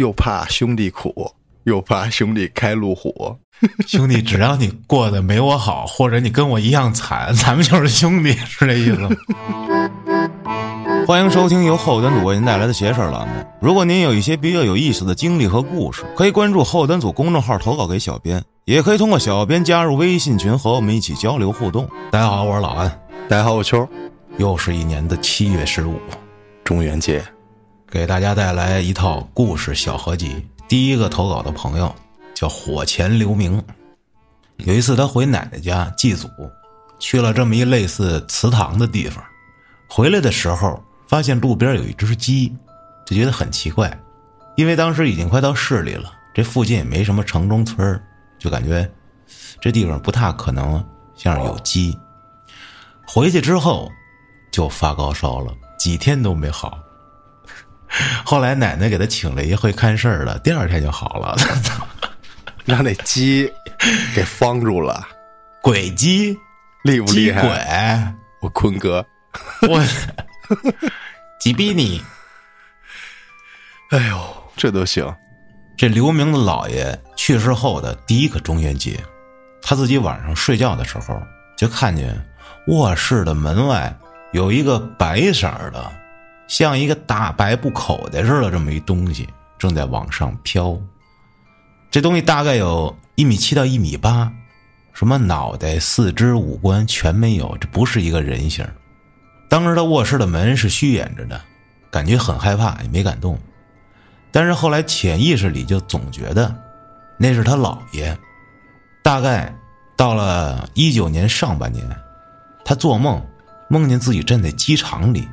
又怕兄弟苦，又怕兄弟开路虎。兄弟，只要你过得没我好，或者你跟我一样惨，咱们就是兄弟，是这意思吗？欢迎收听由后端组为您带来的“邪事儿”栏目。如果您有一些比较有意思的经历和故事，可以关注后端组公众号投稿给小编，也可以通过小编加入微信群和我们一起交流互动。大家好，我是老安，大家好，我秋，又是一年的七月十五，中元节，给大家带来一套故事小合集。第一个投稿的朋友叫火前留名。有一次他回奶奶家祭祖，去了这么一类似祠堂的地方，回来的时候发现路边有一只鸡，就觉得很奇怪，因为当时已经快到市里了，这附近也没什么城中村就感觉这地方不太可能像是有鸡。回去之后就发高烧了，几天都没好。后来奶奶给他请了一会看事儿的，第二天就好了。让那鸡给方住了，鬼鸡，厉不厉鸡害？鬼，我坤哥，我鸡逼你！哎呦，这都行。这刘明的姥爷去世后的第一个中元节，他自己晚上睡觉的时候，就看见卧室的门外有一个白色儿的，像一个大白布口袋似的这么一东西正在往上飘。这东西大概有一米七到一米八，什么脑袋、四肢、五官全没有，这不是一个人形。当时他卧室的门是虚掩着的，感觉很害怕，也没敢动。但是后来潜意识里就总觉得那是他姥爷。大概到了一九年上半年，他做梦梦见自己站在机场里，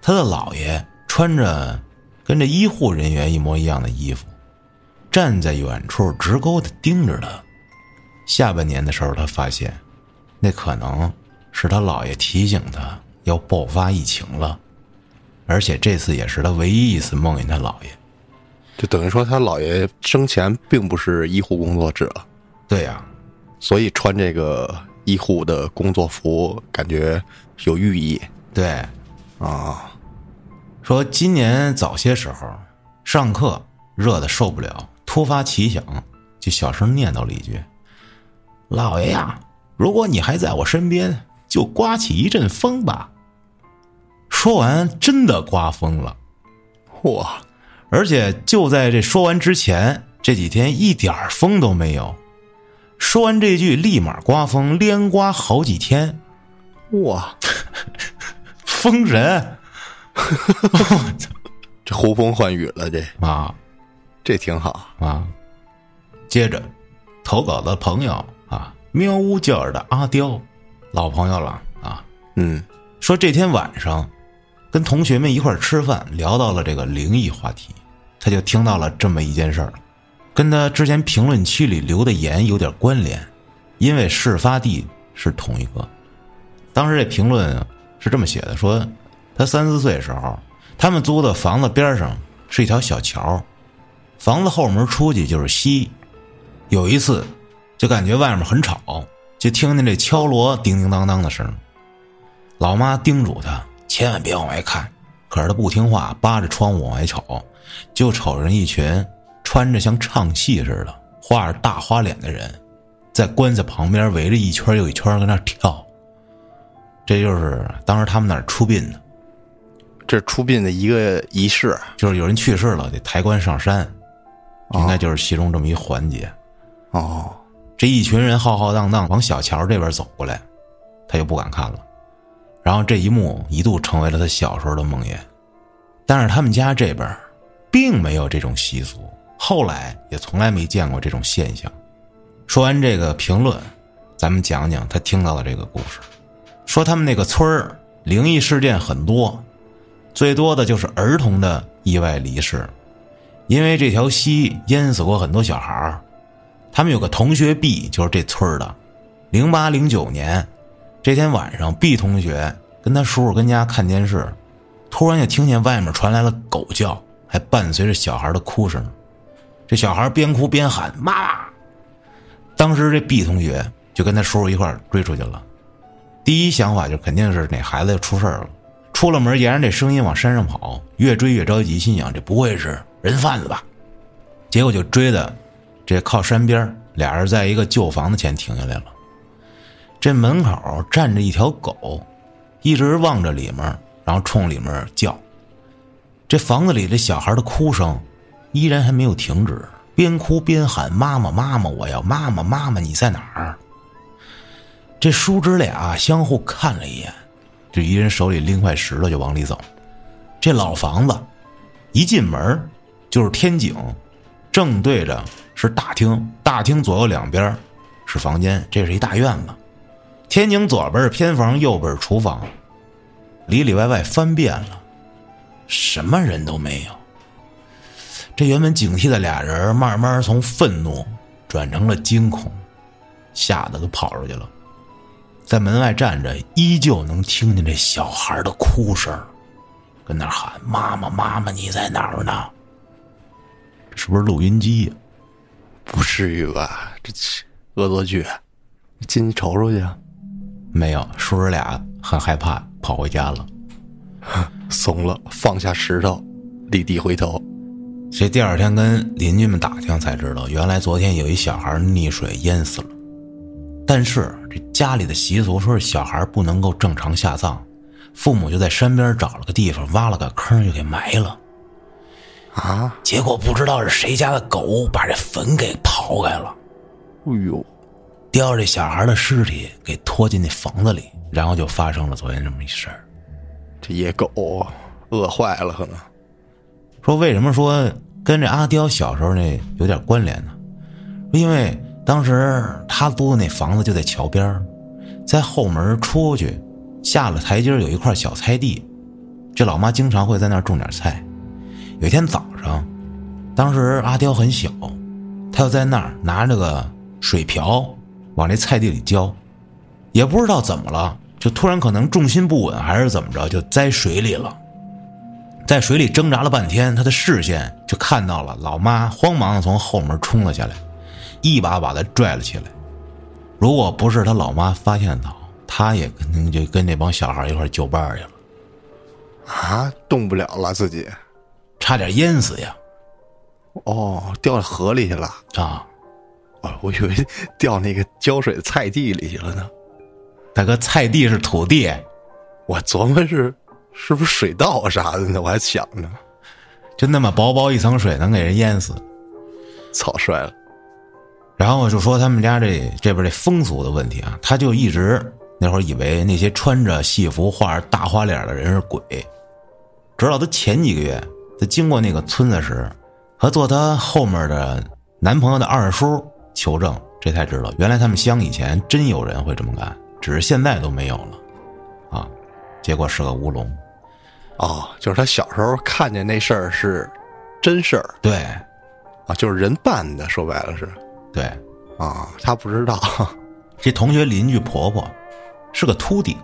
他的姥爷穿着跟这医护人员一模一样的衣服，站在远处直勾的盯着他。下半年的时候，他发现那可能是他姥爷提醒他要爆发疫情了，而且这次也是他唯一一次梦见他姥爷。就等于说他姥爷生前并不是医护工作者，对呀、所以穿这个医护的工作服，感觉有寓意对，啊。说今年早些时候上课热的受不了，突发奇想，就小声念叨了一句：“老爷呀，如果你还在我身边，就刮起一阵风吧。”说完，真的刮风了。哇，而且就在这说完之前，这几天一点儿风都没有。说完这句，立马刮风，连刮好几天，哇，风神 这呼风唤雨了，这啊这挺好。啊！接着，投稿的朋友啊，喵呜叫儿的阿刁，老朋友了啊，嗯，说这天晚上跟同学们一块吃饭，聊到了这个灵异话题，他就听到了这么一件事儿，跟他之前评论区里留的言有点关联，因为事发地是同一个。当时这评论是这么写的：说他三四岁的时候，他们租的房子边上是一条小桥，房子后门出去就是西。有一次，就感觉外面很吵，就听见这敲锣叮叮当当的声。老妈叮嘱他千万别往外看，可是他不听话，扒着窗户往外瞅，就瞅着一群穿着像唱戏似的、画着大花脸的人，在棺材旁边围着一圈又一圈跟那跳。这就是当时他们那儿出殡的，这是出殡的一个仪式。就是有人去世了得抬棺上山，应该就是其中这么一环节。哦，这一群人浩浩荡荡往小桥这边走过来，他就不敢看了。然后这一幕一度成为了他小时候的梦魇。但是他们家这边并没有这种习俗，后来也从来没见过这种现象。说完这个评论，咱们讲讲他听到的这个故事。说他们那个村儿灵异事件很多，最多的就是儿童的意外离世，因为这条溪淹死过很多小孩儿。他们有个同学 B，就是这村儿的。零八零九年这天晚上，B 同学跟他叔叔跟家看电视，突然就听见外面传来了狗叫，还伴随着小孩的哭声。这小孩边哭边喊“妈妈”。当时这 B 同学就跟他叔叔一块追出去了。第一想法就肯定是哪孩子要出事了。出了门，沿着这声音往山上跑，越追越着急，心想这不会是人贩子吧？结果就追的这靠山边俩人在一个旧房子前停下来了。这门口站着一条狗，一直望着里面，然后冲里面叫。这房子里这小孩的哭声依然还没有停止，边哭边喊：“妈妈，妈妈，我要妈妈，妈妈，你在哪儿？”这叔侄俩相互看了一眼，就一人手里拎块石头就往里走。这老房子一进门就是天井，正对着是大厅，大厅左右两边是房间，这是一大院子。天井左边是偏房，右边是厨房，里里外外翻遍了，什么人都没有。这原本警惕的俩人，慢慢从愤怒转成了惊恐，吓得都跑出去了。在门外站着，依旧能听见这小孩的哭声，跟那喊：“妈妈，妈妈，你在哪儿呢？”是不是录音机呀？不至于吧？这恶作剧，进去瞅瞅去。没有，叔侄俩很害怕，跑回家了。怂了，放下石头，立地回头。这第二天跟邻居们打听才知道，原来昨天有一小孩溺水淹死了。但是这家里的习俗说是小孩不能够正常下葬，父母就在山边找了个地方挖了个坑就给埋了。啊！结果不知道是谁家的狗把这坟给刨开了。哎呦！叼着这小孩的尸体给拖进那房子里，然后就发生了昨天这么一事儿。这野狗饿坏了，可能。说为什么说跟这阿刁小时候那有点关联呢？因为。当时他租的那房子就在桥边在后门出去，下了台阶有一块小菜地，这老妈经常会在那儿种点菜。有一天早上，当时阿刁很小，他就在那儿拿着个水瓢往这菜地里浇，也不知道怎么了，就突然可能重心不稳还是怎么着，就栽水里了。在水里挣扎了半天，他的视线就看到了老妈慌忙的从后门冲了下来。一把把他拽了起来，如果不是他老妈发现早，他也肯定就跟那帮小孩一块就伴去了。啊，动不了了，自己差点淹死呀！哦，掉到河里去了啊！哦，我以为掉那个浇水的菜地里去了呢。大哥，菜地是土地，我琢磨是是不是水稻啥的呢？我还想呢，就那么薄薄一层水能给人淹死？草率了。然后就说他们家这这边这风俗的问题啊，他就一直那会儿以为那些穿着戏服、画着大花脸的人是鬼，直到他前几个月他经过那个村子时，和坐他后面的男朋友的二叔求证，这才知道原来他们乡以前真有人会这么干，只是现在都没有了，啊，结果是个乌龙，哦，就是他小时候看见那事儿是真事儿，对，啊，就是人办的，说白了是。对，啊，他不知道，这同学邻居婆婆是个秃顶。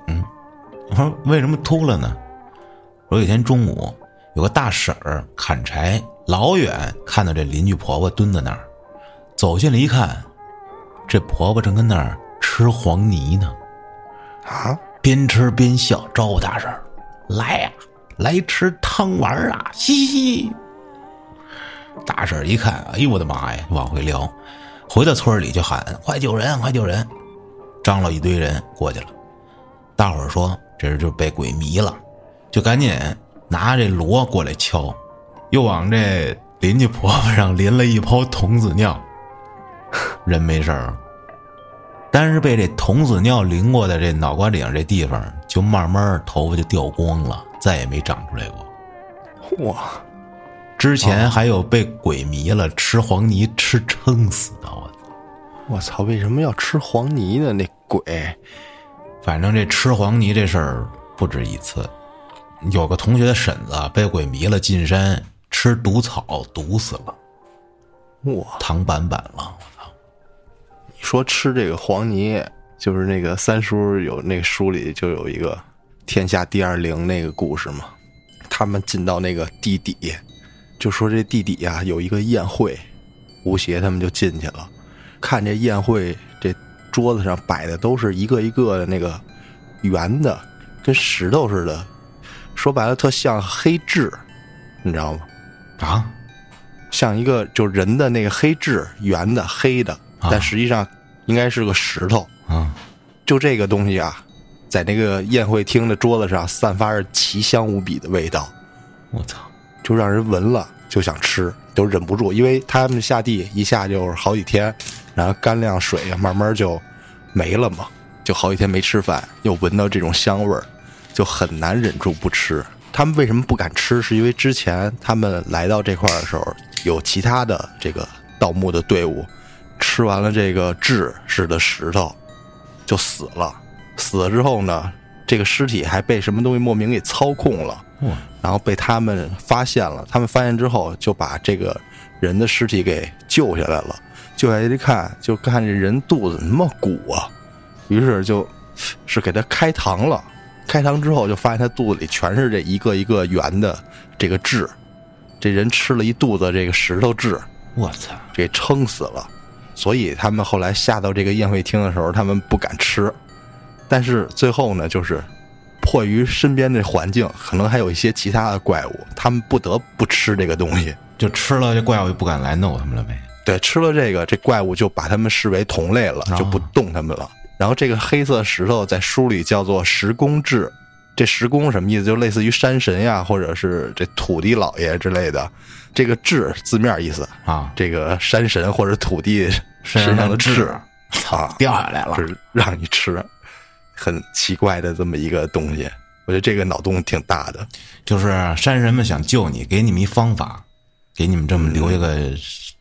我说为什么秃了呢？我有一天中午，有个大婶儿砍柴，老远看到这邻居婆婆蹲在那儿，走进来一看，这婆婆正跟那儿吃黄泥呢。啊，边吃边笑，招呼大婶儿来呀，来吃汤丸啊，嘻嘻。大婶儿一看，哎呦我的妈呀，往回撩。回到村里就喊：“快救人！快救人！”张罗一堆人过去了。大伙儿说：“这是就被鬼迷了，就赶紧拿这锣过来敲，又往这邻居婆婆上淋了一泡童子尿。人没事儿，但是被这童子尿淋过的这脑瓜顶这地方，就慢慢头发就掉光了，再也没长出来过。哇！之前还有被鬼迷了吃黄泥吃撑死的。我操！为什么要吃黄泥呢？那鬼，反正这吃黄泥这事儿不止一次。有个同学的婶子被鬼迷了，进山吃毒草毒死了。哇！唐板板了！我操！你说吃这个黄泥，就是那个三叔有那个书里就有一个天下第二灵那个故事嘛。他们进到那个地底，就说这地底呀有一个宴会，吴邪他们就进去了。看这宴会，这桌子上摆的都是一个一个的那个圆的，跟石头似的，说白了特像黑痣，你知道吗？啊，像一个就人的那个黑痣，圆的黑的，但实际上应该是个石头。啊，就这个东西啊，在那个宴会厅的桌子上散发着奇香无比的味道，我操！就让人闻了就想吃，都忍不住，因为他们下地一下就是好几天，然后干粮水慢慢就没了嘛，就好几天没吃饭，又闻到这种香味儿，就很难忍住不吃。他们为什么不敢吃？是因为之前他们来到这块儿的时候，有其他的这个盗墓的队伍吃完了这个痣似的石头就死了，死了之后呢，这个尸体还被什么东西莫名给操控了。然后被他们发现了，他们发现之后就把这个人的尸体给救下来了。救下来一看，就看这人肚子那么鼓啊，于是就是给他开膛了。开膛之后，就发现他肚子里全是这一个一个圆的这个痣。这人吃了一肚子这个石头痣，我操！给撑死了。所以他们后来下到这个宴会厅的时候，他们不敢吃。但是最后呢，就是。迫于身边的环境，可能还有一些其他的怪物，他们不得不吃这个东西。就吃了，这怪物就不敢来弄他们了呗。对，吃了这个，这怪物就把他们视为同类了，就不动他们了。然后这个黑色石头在书里叫做石公志，这石公什么意思？就类似于山神呀，或者是这土地老爷之类的。这个志字面意思啊，这个山神或者土地身上的痣啊掉下来了，是让你吃。很奇怪的这么一个东西，我觉得这个脑洞挺大的。就是山神们想救你，给你们一方法，给你们这么留一个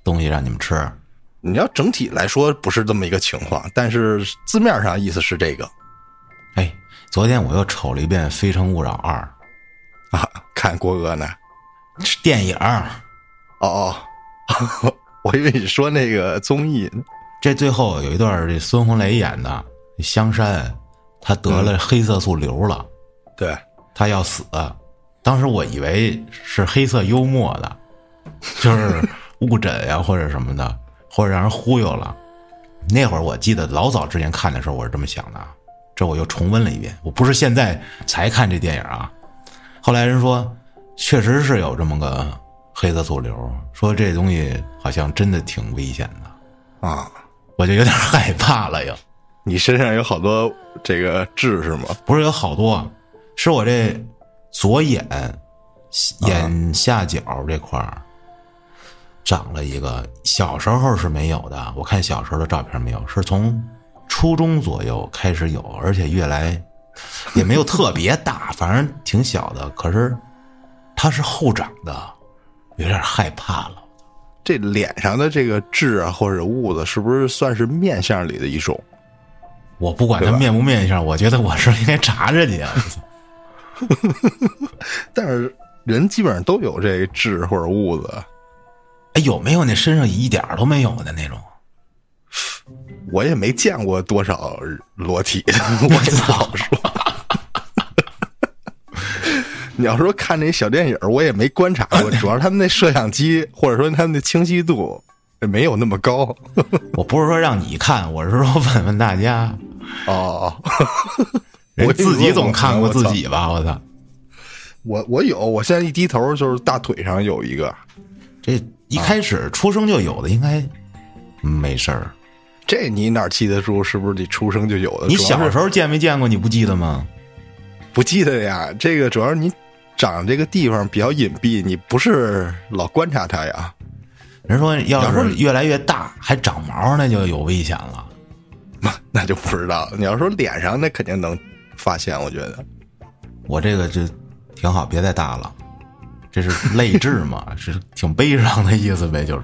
东西让你们吃。你要整体来说不是这么一个情况，但是字面上意思是这个。哎，昨天我又瞅了一遍《非诚勿扰二》，啊，看郭哥呢？是电影。哦哦，我以为你说那个综艺。这最后有一段，这孙红雷演的香山。他得了黑色素瘤了，对，他要死。当时我以为是黑色幽默的，就是误诊呀或者什么的，或者让人忽悠了。那会儿我记得老早之前看的时候，我是这么想的。这我又重温了一遍，我不是现在才看这电影啊。后来人说，确实是有这么个黑色素瘤，说这东西好像真的挺危险的啊，我就有点害怕了又。你身上有好多这个痣是吗？不是有好多，是我这左眼眼下角这块儿长了一个。小时候是没有的，我看小时候的照片没有，是从初中左右开始有，而且越来也没有特别大，反正挺小的。可是它是后长的，有点害怕了。这脸上的这个痣啊，或者痦子，是不是算是面相里的一种？我不管他面不面相，我觉得我是应该查查去。但是人基本上都有这痣或者痦子，哎，有没有那身上一点都没有的那种？我也没见过多少裸体的，我不好说。你要说看那小电影，我也没观察过，主要他们那摄像机或者说他们的清晰度没有那么高。我不是说让你看，我是说问问大家。哦，我自己总看过自己吧？我操！我我有，我现在一低头就是大腿上有一个。这一开始出生就有的，应该没事儿。这你哪记得住？是不是你出生就有的？你小时候见没见过？你不记得吗？不记得呀。这个主要是你长这个地方比较隐蔽，你不是老观察它呀。人说，要是越来越大还长毛，那就有危险了。那就不知道。你要说脸上，那肯定能发现。我觉得我这个就挺好，别再大了。这是泪 痣嘛？是挺悲伤的意思呗？就是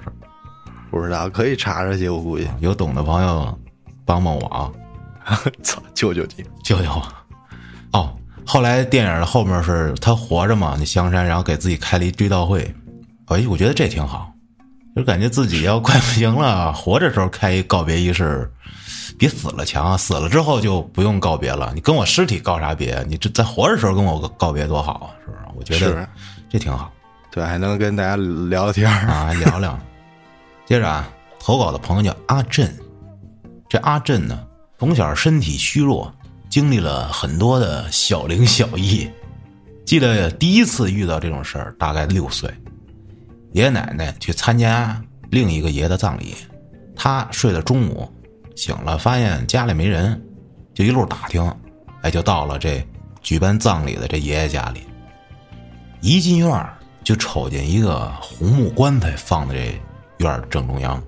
不知道，可以查查去。我估计有懂的朋友帮帮我啊！操，救救你，救救我！哦，后来电影的后面是他活着嘛？那香山，然后给自己开了一追悼会。哎，我觉得这挺好，就感觉自己要快不行了，活着时候开一告别仪式。比死了强，死了之后就不用告别了。你跟我尸体告啥别？你这在活着时候跟我告别多好啊，是不是？我觉得这挺好，对，还能跟大家聊聊天啊，聊聊。接着啊，投稿的朋友叫阿振，这阿振呢，从小身体虚弱，经历了很多的小灵小异。记得第一次遇到这种事儿，大概六岁，爷爷奶奶去参加另一个爷的葬礼，他睡到中午，醒了发现家里没人，就一路打听，哎，就到了这举办葬礼的这爷爷家里。一进院就瞅见一个红木棺材放在这院正中央，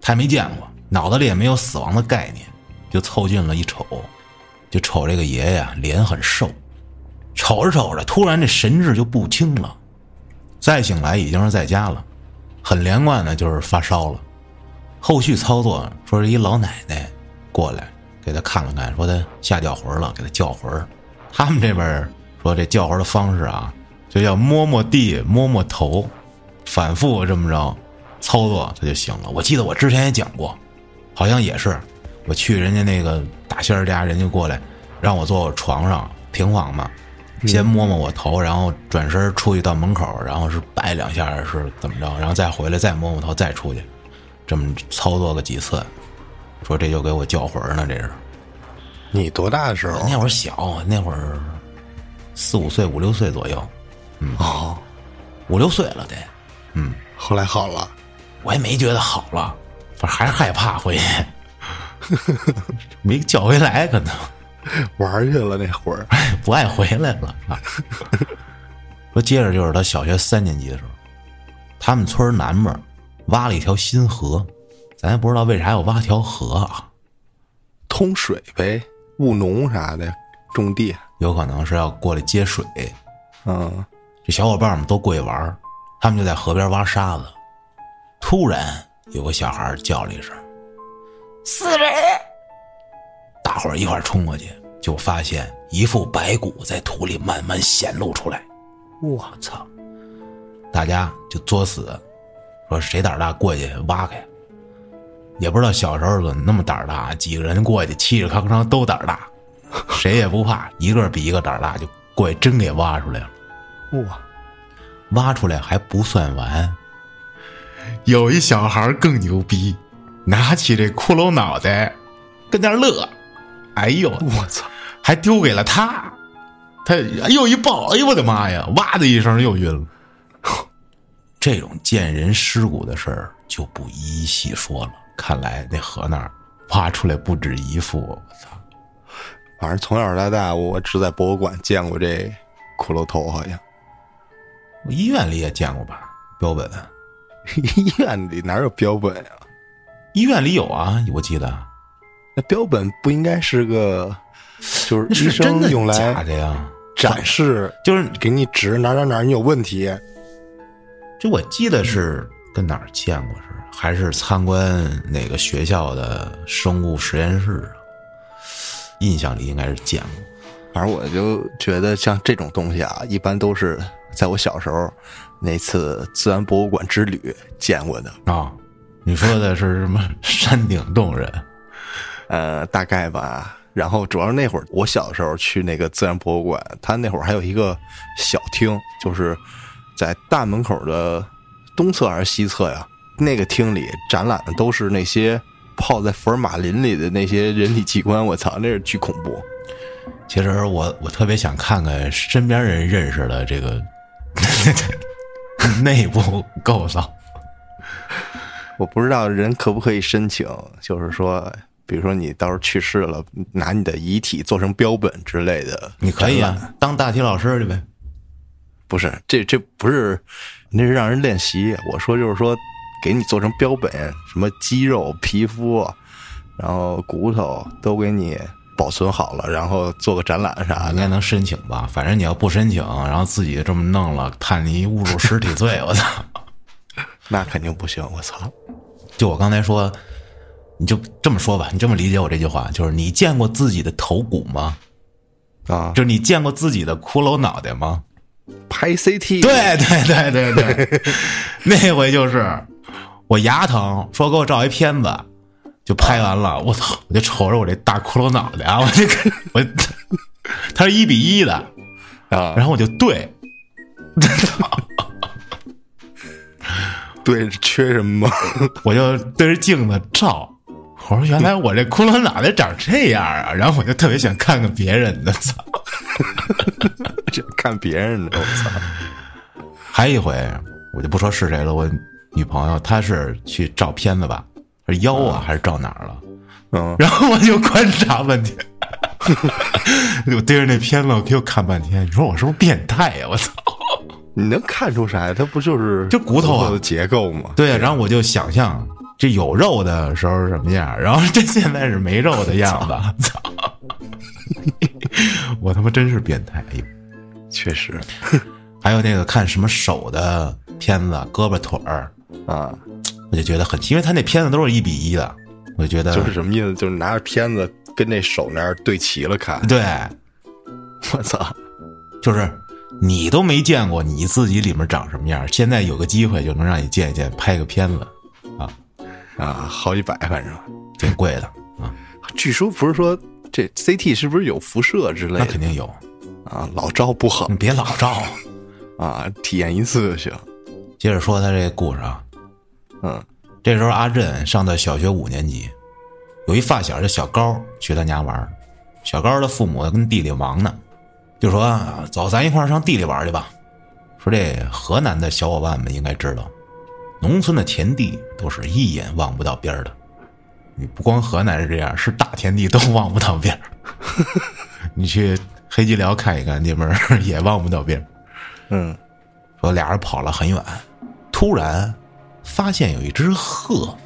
他也没见过，脑子里也没有死亡的概念，就凑近了一瞅，就瞅这个爷爷脸很瘦，瞅着瞅着，突然这神志就不清了。再醒来已经是在家了，很连贯的就是发烧了。后续操作说是一老奶奶过来给他看了看，说他下掉魂了，给他叫魂儿。他们这边说这叫魂的方式啊，就叫摸摸地、摸摸头，反复这么着操作他就醒了。我记得我之前也讲过，好像也是我去人家那个大仙儿家，人家过来让我坐我床上平房嘛。先摸摸我头，然后转身出去到门口，然后是拜两下是怎么着，然后再回来再摸摸头再出去，这么操作个几次，说这就给我叫魂呢，这是。你多大的时候？那会儿小，那会儿四五岁、五六岁左右，嗯哦，五六岁了得。嗯，后来好了，我也没觉得好了，反正还是害怕回去，没叫回来可能。玩去了那会儿，不爱回来了啊。说接着就是他小学三年级的时候，他们村南面挖了一条新河，咱也不知道为啥要挖条河啊，通水呗，务农啥的，种地。有可能是要过来接水。嗯，这小伙伴们都过去玩儿他们就在河边挖沙子。突然有个小孩叫了一声：“死人！”大伙儿一块儿冲过去，就发现一副白骨在土里慢慢显露出来。我操！大家就作死，说谁胆儿大过去挖开。也不知道小时候怎么那么胆儿大，几个人过去气势康康都胆儿大，谁也不怕，一个比一个胆儿大，就过去真给挖出来了。哇，挖出来还不算完，有一小孩更牛逼，拿起这骷髅脑袋跟那儿乐，哎呦，我操！还丢给了他，他哎呦一抱，哎呦我的妈呀，哇的一声又晕了。这种见人尸骨的事儿就不一一细说了。看来那河那儿挖出来不止一副，我操！反正从小到大，我只在博物馆见过这骷髅头，好像我医院里也见过吧？标本，医院里哪有标本呀、医院里有啊，我记得那标本不应该是个，就是那医是真的生用来假的呀？展示，就是给你指哪哪哪儿你有问题。这我记得是跟哪儿见过是，还是参观哪个学校的生物实验室啊？印象里应该是见过。反正我就觉得像这种东西啊，一般都是在我小时候那次自然博物馆之旅见过的。啊，你说的是什么 山顶洞人？呃，大概吧。然后主要是那会儿我小时候去那个自然博物馆，它那会儿还有一个小厅，就是在大门口的东侧还是西侧呀？那个厅里展览的都是那些泡在福尔马林里的那些人体器官，我操，那是巨恐怖。其实我我特别想看看身边人认识的这个内部构造。我不知道人可不可以申请，就是说，比如说你到时候去世了，拿你的遗体做成标本之类的，你可以啊，当大体老师去呗。不是，这这不是，那是让人练习。我说就是说，给你做成标本，什么肌肉、皮肤，然后骨头都给你保存好了，然后做个展览啥的。应该能申请吧？反正你要不申请，然后自己这么弄了，判你侮辱尸体罪，我操！那肯定不行，我操！就我刚才说，你就这么说吧，你这么理解我这句话，就是你见过自己的头骨吗？啊，就是你见过自己的骷髅脑袋吗？拍 CT，，对对对对对，那回就是我牙疼，说给我照一片子，就拍完了，我操，我就瞅着我这大骷髅脑袋啊，我这个我，它是一比一的，啊，然后我就对，对，缺什么？我就对着镜子照。我说原来我这骷髅脑袋长这样啊，然后我就特别想看看别人的，操！这看别人的，我操！还一回，我就不说是谁了，我女朋友她是去照片子吧，是腰啊还是照哪儿了？嗯，然后我就观察半天，我对着那片子我给我看半天，你说我是不是变态呀？我操！你能看出啥呀？它不就是就骨头啊的结构吗？对呀，然后我就想象这有肉的时候是什么样，然后这现在是没肉的样子，操！我他妈真是变态！哎呦，确实还有那个看什么手的片子，胳膊腿儿，啊，我就觉得很奇，因为他那片子都是一比一的，我就觉得就是什么意思？就是拿着片子跟那手那儿对齐了看。对，我操！就是你都没见过你自己里面长什么样，现在有个机会就能让你见一见，拍个片子，啊，好几百，反正。挺贵的啊，据说不是说这 CT 是不是有辐射之类的那肯定有，啊？老照不好你别老照。啊，体验一次就行。接着说他这故事啊，嗯这时候阿振上到小学五年级，有一发小叫小高去他家玩儿小高的父母跟地里忙呢，就说啊走，咱一块儿上地里玩去吧。说这河南的小伙伴们应该知道，农村的田地都是一眼望不到边儿的。你不光河南是这样，是大田地都望不到边儿。你去黑吉辽看一看，那边儿 也望不到边儿。嗯说俩人跑了很远，突然发现有一只鹤，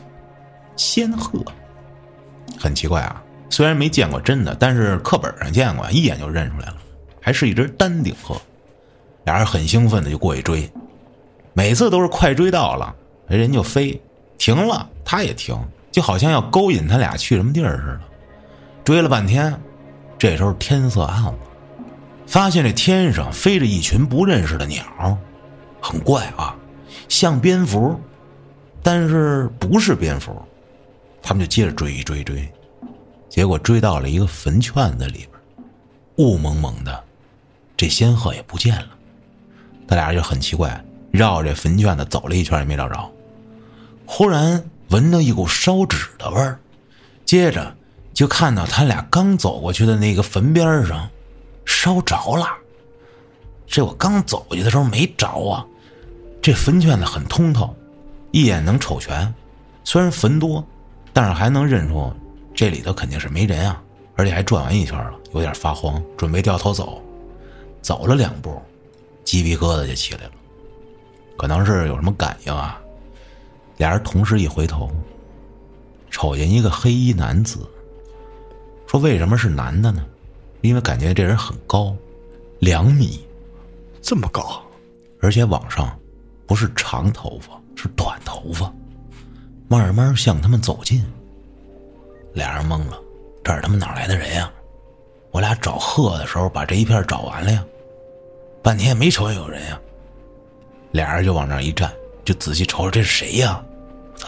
仙鹤，很奇怪啊。虽然没见过真的，但是课本上见过，一眼就认出来了，还是一只丹顶鹤。俩人很兴奋的就过去追，每次都是快追到了，人就飞，停了他也停，就好像要勾引他俩去什么地儿似的。追了半天，这时候天色暗了。发现这天上飞着一群不认识的鸟，很怪啊，像蝙蝠，但是不是蝙蝠。他们就接着追追追，结果追到了一个坟圈子里边，雾蒙蒙的，这仙鹤也不见了。他俩就很奇怪，绕着坟圈子走了一圈也没找着。忽然闻到一股烧纸的味儿，接着就看到他俩刚走过去的那个坟边上。烧着了，这我刚走过去的时候没着啊。这坟圈子很通透，一眼能瞅全。虽然坟多，但是还能认出这里头肯定是没人啊，而且还转完一圈了，有点发慌，准备掉头走。走了两步，鸡皮疙瘩就起来了，可能是有什么感应啊。俩人同时一回头，瞅见一个黑衣男子，说：“为什么是男的呢？”因为感觉这人很高，两米，这么高，而且往上不是长头发，是短头发，慢慢向他们走近。俩人懵了，这是他们哪来的人呀？我俩找鹤的时候把这一片找完了呀，半天也没瞅见有人呀。俩人就往那儿一站，就仔细瞅瞅这是谁呀？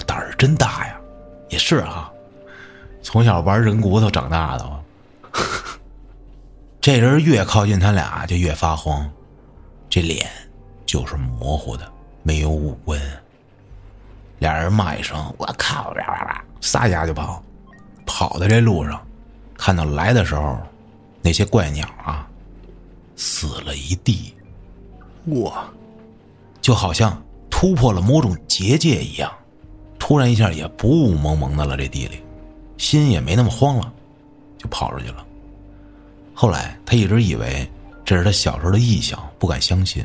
胆儿真大呀！也是啊，从小玩人骨头长大的。这人越靠近他俩就越发慌，这脸就是模糊的，没有五官。俩人骂一声“我靠”，撒丫就跑。跑的这路上，看到来的时候，那些怪鸟啊，死了一地，哇，就好像突破了某种结界一样，突然一下也不雾蒙蒙的了。这地里，心也没那么慌了，就跑出去了。后来他一直以为这是他小时候的臆想，不敢相信。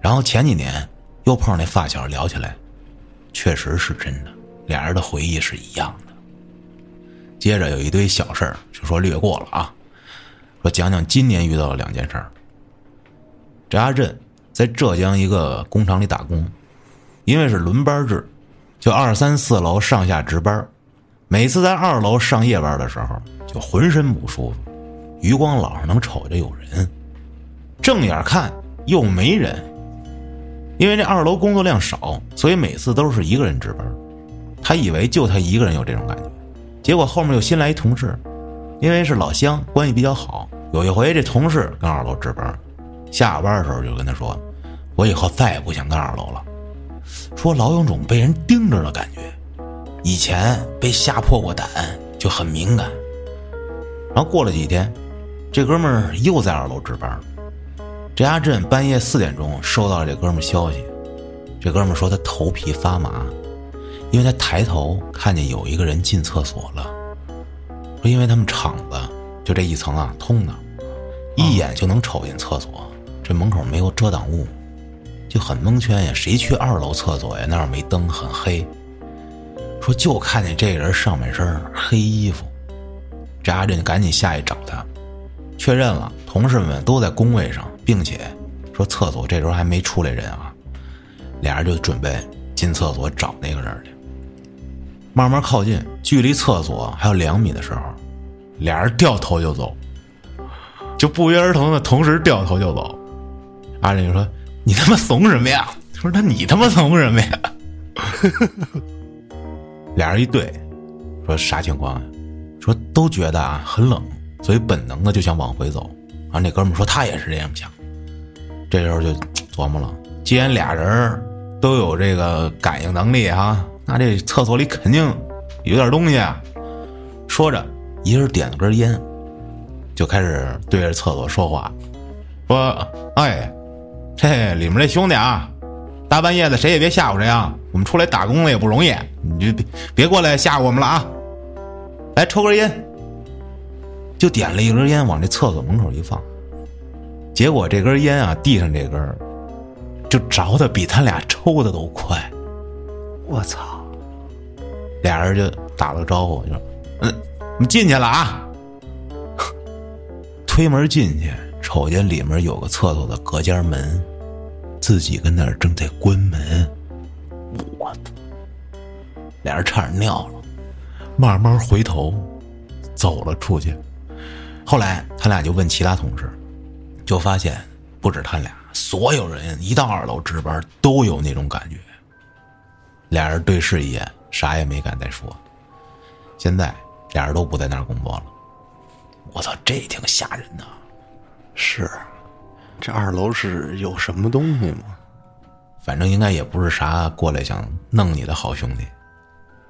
然后前几年又碰上那发小聊起来，确实是真的，俩人的回忆是一样的。接着有一堆小事儿，就说略过了啊，说讲讲今年遇到的两件事儿。这阿振在浙江一个工厂里打工，因为是轮班制，就二三四楼上下值班，每次在二楼上夜班的时候，就浑身不舒服。余光老是能瞅着有人，正眼看又没人。因为这二楼工作量少，所以每次都是一个人值班。他以为就他一个人有这种感觉，结果后面又新来一同事，因为是老乡，关系比较好。有一回这同事跟二楼值班，下班的时候就跟他说：“我以后再也不想跟二楼了，说老有种被人盯着的感觉。以前被吓破过胆，就很敏感。然后过了几天。”这哥们儿又在二楼值班，这阿振半夜四点钟收到了这哥们儿消息，这哥们儿说他头皮发麻，因为他抬头看见有一个人进厕所了。说因为他们厂子就这一层啊通的，一眼就能瞅见厕所。这门口没有遮挡物，就很蒙圈呀。谁去二楼厕所呀？那儿没灯，很黑。说就看见这个人上半身黑衣服，这阿振赶紧下去找他，确认了同事们都在工位上，并且说厕所这时候还没出来人啊。俩人就准备进厕所找那个人去。慢慢靠近，距离厕所还有两米的时候，俩人掉头就走，就不约而同的同时掉头就走。阿仁就说：“你他妈怂什么呀？”说：“那你他妈怂什么呀？” 俩人一对，说啥情况啊？说都觉得啊很冷，所以本能的就想往回走。啊，那哥们说他也是这样想。这时候就琢磨了，既然俩人都有这个感应能力啊，那这厕所里肯定有点东西啊。说着，一人点了根烟，就开始对着厕所说话，说：“哎。”这里面这兄弟啊，大半夜的谁也别吓唬谁啊！我们出来打工的也不容易，你就别别过来吓唬我们了啊！来抽根烟，就点了一根烟往这厕所门口一放，结果这根烟啊，地上这根就着的比他俩抽的都快。我操！俩人就打了个招呼，就说：“嗯，我们进去了啊！” 推门进去。瞅见里面有个厕所的隔间门，自己跟那儿正在关门，我的，俩人差点尿了，慢慢回头走了出去。后来他俩就问其他同事，就发现不止他俩，所有人一到二楼值班都有那种感觉。俩人对视一眼，啥也没敢再说。现在俩人都不在那儿工作了。我操，这挺吓人的。是，这二楼是有什么东西吗？反正应该也不是啥过来想弄你的好兄弟，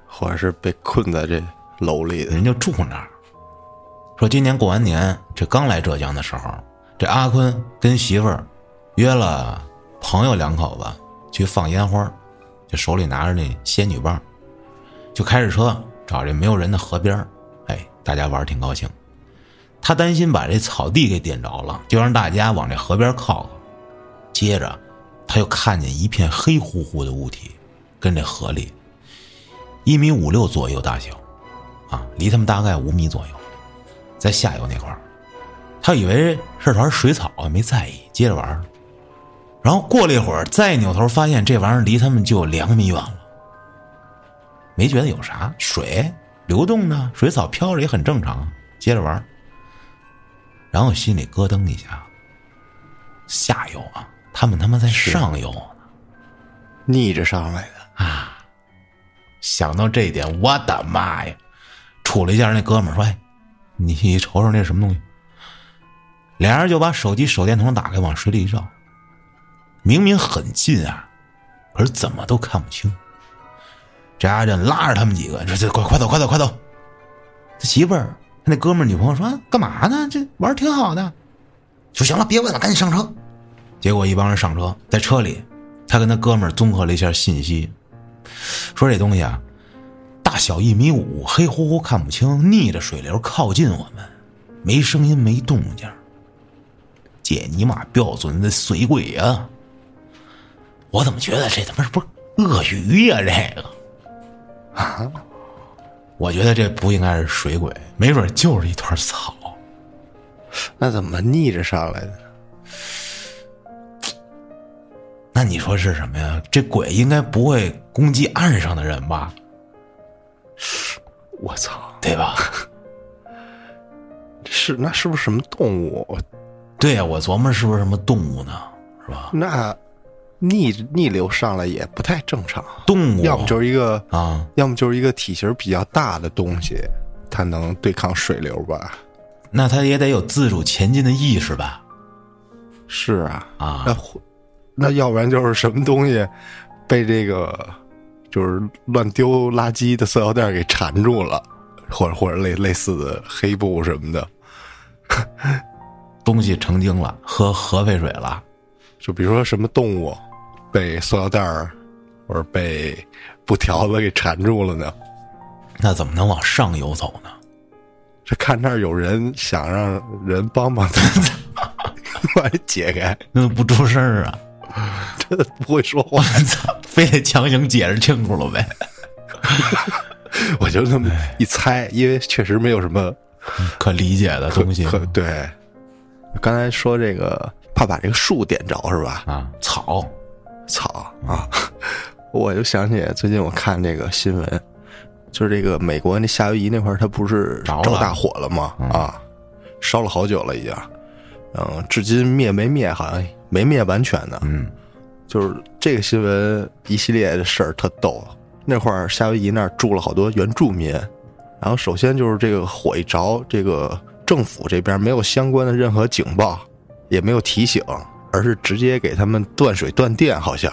或者是被困在这楼里的人就住那儿。说今年过完年，这刚来浙江的时候，这阿坤跟媳妇儿约了朋友两口子去放烟花，就手里拿着那仙女棒，就开着车找这没有人的河边哎，大家玩挺高兴。他担心把这草地给点着了，就让大家往这河边靠靠。接着，他又看见一片黑乎乎的物体，跟这河里一米五六左右大小，啊，离他们大概五米左右，在下游那块儿。他以为是团水草，没在意，接着玩。然后过了一会儿，再扭头发现这玩意儿离他们就两米远了，没觉得有啥，水流动呢，水草飘着也很正常，接着玩。然后心里咯噔一下，下游啊，他们他妈在上游呢，逆着上来的啊！想到这一点，我的妈呀！杵了一下，那哥们儿说：“哎，你瞅瞅那什么东西？”俩人就把手机手电筒打开，往水里一照，明明很近啊，可是怎么都看不清。这阿振拉着他们几个说：“这快快走，快走，快走！”他媳妇儿。那哥们儿女朋友说：“干嘛呢？这玩挺好的。”说：“行了，别问了，赶紧上车。”结果一帮人上车，在车里，他跟他哥们儿综合了一下信息，说：“这东西啊，大小一米五，黑乎乎看不清，逆着水流靠近我们，没声音，没动静。姐尼玛标准的水鬼啊！我怎么觉得这他妈是不是鳄鱼呀？这个啊！” 我觉得这不应该是水鬼，没准就是一团草。那怎么逆着上来的？那你说是什么呀？这鬼应该不会攻击岸上的人吧？我操，对吧？是那是不是什么动物？对呀，我琢磨是不是什么动物呢？是吧？那。逆逆流上来也不太正常，动物要么就是一个啊，要么就是一个体型比较大的东西，它能对抗水流吧？那它也得有自主前进的意识吧？是啊，啊，那那要不然就是什么东西被这个就是乱丢垃圾的塑料袋给缠住了，或者或者类类似的黑布什么的，东西成精了，喝核废水了，就比如说什么动物。被塑料袋儿或者被布条子给缠住了呢？那怎么能往上游走呢？这看那儿有人想让人帮帮他，把它解开，那不出声儿啊！这不会说话。操，非得强行解释清楚了呗？我就那么一猜，因为确实没有什么可理解的东西对。刚才说这个怕把这个树点着是吧？啊，草草啊，我就想起最近我看这个新闻，就是这个美国那夏威夷那块儿，它不是着大火了吗？啊，烧了好久了已经，嗯，至今灭没灭好像没灭完全呢。嗯，就是这个新闻一系列的事儿特逗。那会儿夏威夷那儿住了好多原住民，然后首先就是这个火一着，这个政府这边没有相关的任何警报，也没有提醒，而是直接给他们断水断电，好像，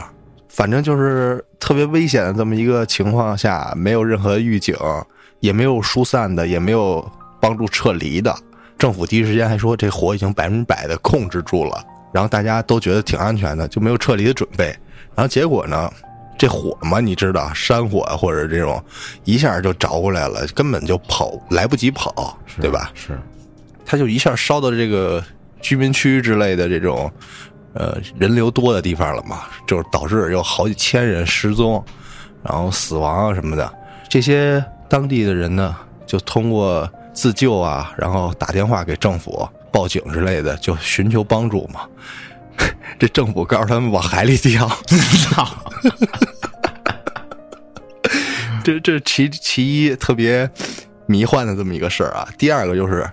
反正就是特别危险的这么一个情况下，没有任何预警，也没有疏散的，也没有帮助撤离的。政府第一时间还说这火已经百分之百的控制住了，然后大家都觉得挺安全的，就没有撤离的准备。然后结果呢，这火嘛，你知道，山火或者这种一下就着过来了，根本就跑来不及跑，对吧？是，它就一下烧到这个居民区之类的这种呃人流多的地方了嘛，就是导致有好几千人失踪，然后死亡啊什么的。这些当地的人呢，就通过自救啊，然后打电话给政府报警之类的，就寻求帮助嘛。这政府告诉他们往海里跳，操，这这其其一特别迷幻的这么一个事儿啊。第二个就是，